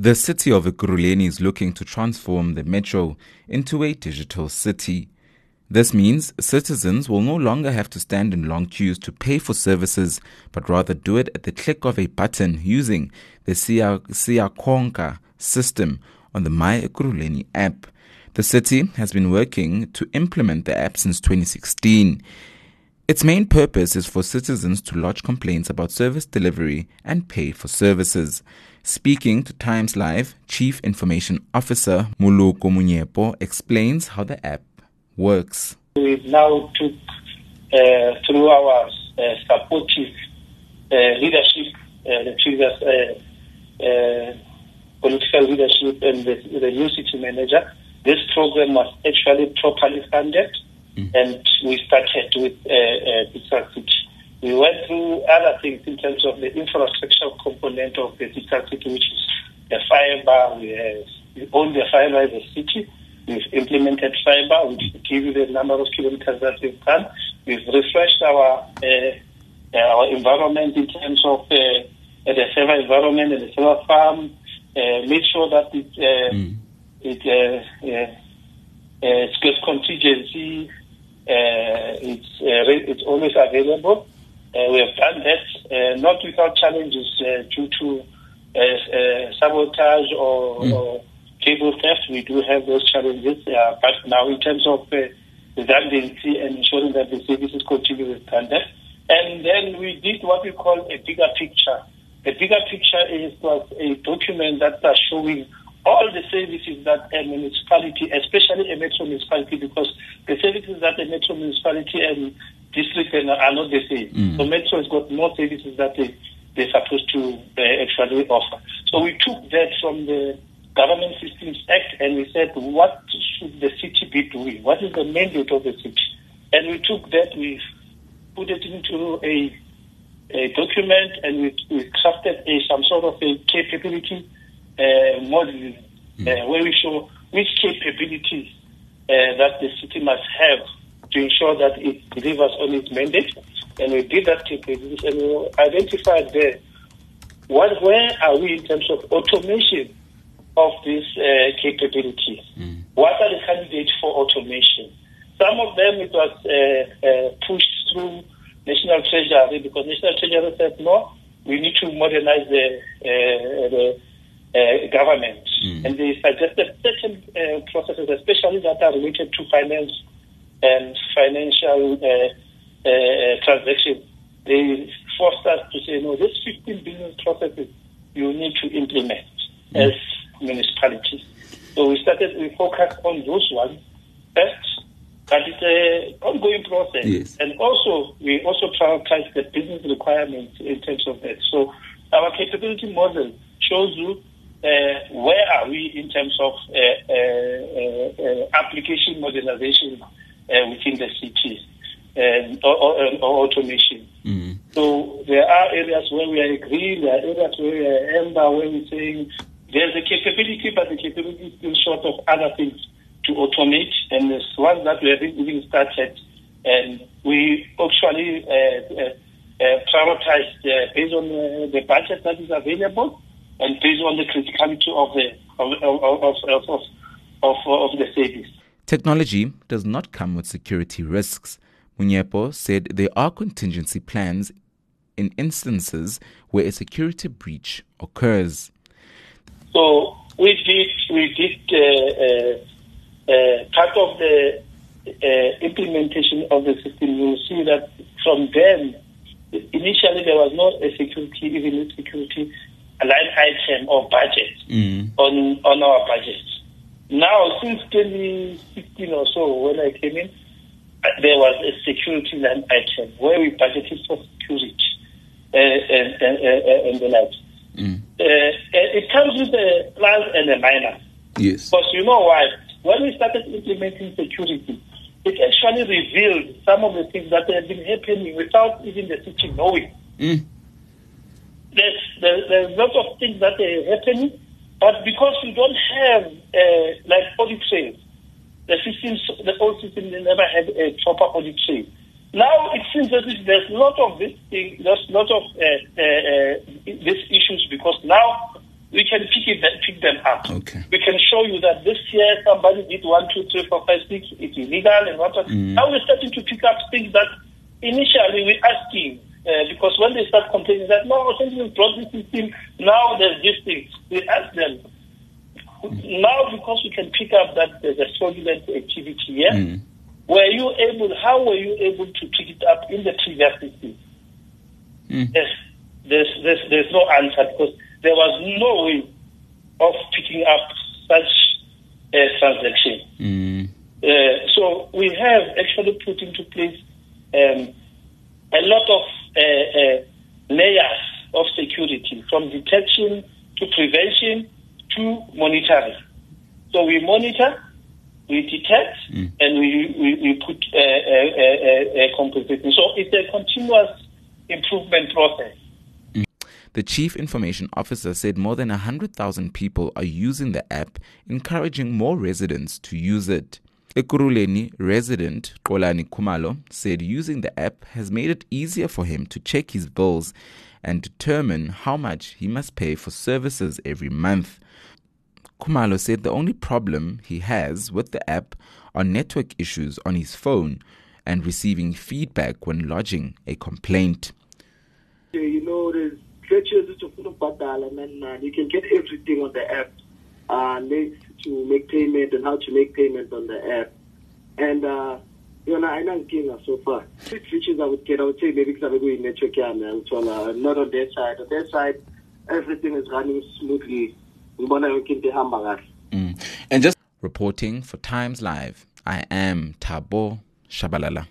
The city of Ekurhuleni is looking to transform the metro into a digital city. This means citizens will no longer have to stand in long queues to pay for services, but rather do it at the click of a button using the Siyakhokha system on the My Ekurhuleni app. The city has been working to implement the app since 2016. Its main purpose is for citizens to lodge complaints about service delivery and pay for services. Speaking to Times Live, Chief Information Officer Moloko Monyepao explains how the app works. We now took uh, through our uh, supportive uh, leadership, uh, the previous uh, uh, political leadership and the, the new city manager, this program was actually properly funded mm. and we started with uh, uh, City. We went through other things in terms of the infrastructure component of the digital city, which is the fiber. We, have, we own the fiber as a city. We've implemented fiber, which give you the number of kilometers that we've done. We've refreshed our uh, our environment in terms of uh, the server environment and the server farm. Uh, made sure that it uh, mm. it uh, uh, uh, contingency uh, it's uh, it's always available. Uh, we have done that uh, not without challenges uh, due to uh, sabotage or, mm. or, cable theft. We do have those challenges, but now in terms of redundancy and ensuring that the services continue with standard. And then we did what we call a bigger picture. A bigger picture is was a document that is showing all the services that a municipality, especially a metro municipality, because the services that a metro municipality and district are not the same. Mm. So metro has got more services that they, they're supposed to uh, actually offer. So we took that from the Government Systems Act and we said, what should the city be doing? What is the mandate of the city? And we took that, we put it into a, a document and we, we crafted a, some sort of a capability uh, modeling mm. uh, where we show which capabilities uh, that the city must have to ensure that it delivers on its mandate. And we did that capabilities and we identified there what, where are we in terms of automation of these uh, capabilities? Mm. What are the candidates for automation? Some of them it was uh, uh, pushed through National Treasury because National Treasury said no, we need to modernize the, the uh, government. Mm. And they suggested certain uh, processes, especially that are related to finance and financial uh, uh transactions. They forced us to say, no, these 15 business processes you need to implement mm. as municipalities. So we started, we focused on those ones first, but it's an ongoing process. Yes. And also, we also prioritize the business requirements in terms of that. So our capability model shows you uh, where are we in terms of uh, uh, application modernization within the cities and or, or, or automation? Mm-hmm. So there are areas where we are agreeing, there are areas where we are amber, where we're saying there's a capability, but the capability is still short of other things to automate. And there's one that we have even started, and we actually uh, uh, uh, based on the budget that is available and based on the criticality of the of of of, of, of, of the service. Technology does not come with security risks. Monyepao said there are contingency plans in instances where a security breach occurs. So we did we did uh, uh, uh, part of the uh, implementation of the system. You will see that from then initially there was not a security even security line item or budget mm. on on our budget. Now, since 2016 or so, when I came in, uh, there was a security line item where we budgeted for security uh, and, and, and, and the like. Mm. Uh, it comes with a plus and a minus. Yes. Because you know why? When we started implementing security, it actually revealed some of the things that have been happening without even the city knowing. Mm there's, there's, there's lots of things that are happening, but because we don't have uh, like audit trail, the system, the old system, never had a proper audit trail. Now it seems that there's a lot of this thing, there's a lot of uh, uh, uh, these issues because now we can pick, it, pick them up. Okay. We can show you that this year somebody did one, two, three, four, five, six. It's illegal and what. Mm. Now we're starting to pick up things that initially we're asking when they start complaining that no, since we brought this system, now there's this thing. We ask them. Now because we can pick up that there's a fraudulent activity here. Mm. Were you able? How were you able to pick it up in the previous system? Mm. Yes, there's, there's there's no answer because there was no way of picking up such a transaction. Mm. Uh, so we have actually put into place um, a lot of layers of security from detection to prevention to monitoring. So we monitor, we detect, mm. and we, we, we put uh, uh, uh, compensation. So it's a continuous improvement process. The Chief Information Officer said more than 100,000 people are using the app, encouraging more residents to use it. Ekurhuleni resident Xolani Khumalo said using the app has made it easier for him to check his bills and determine how much he must pay for services every month. Khumalo said the only problem he has with the app are network issues on his phone and receiving feedback when lodging a complaint. You know, there's uh, you can get everything on the app. Uh, to make payment and how to make payment on the app. And uh, you know, I know so far. Features I would get, I would say maybe because I'm going network uh, not on their side. On their side, everything is running smoothly. Mm. And just reporting for Times Live, I am Thabo Shabalala.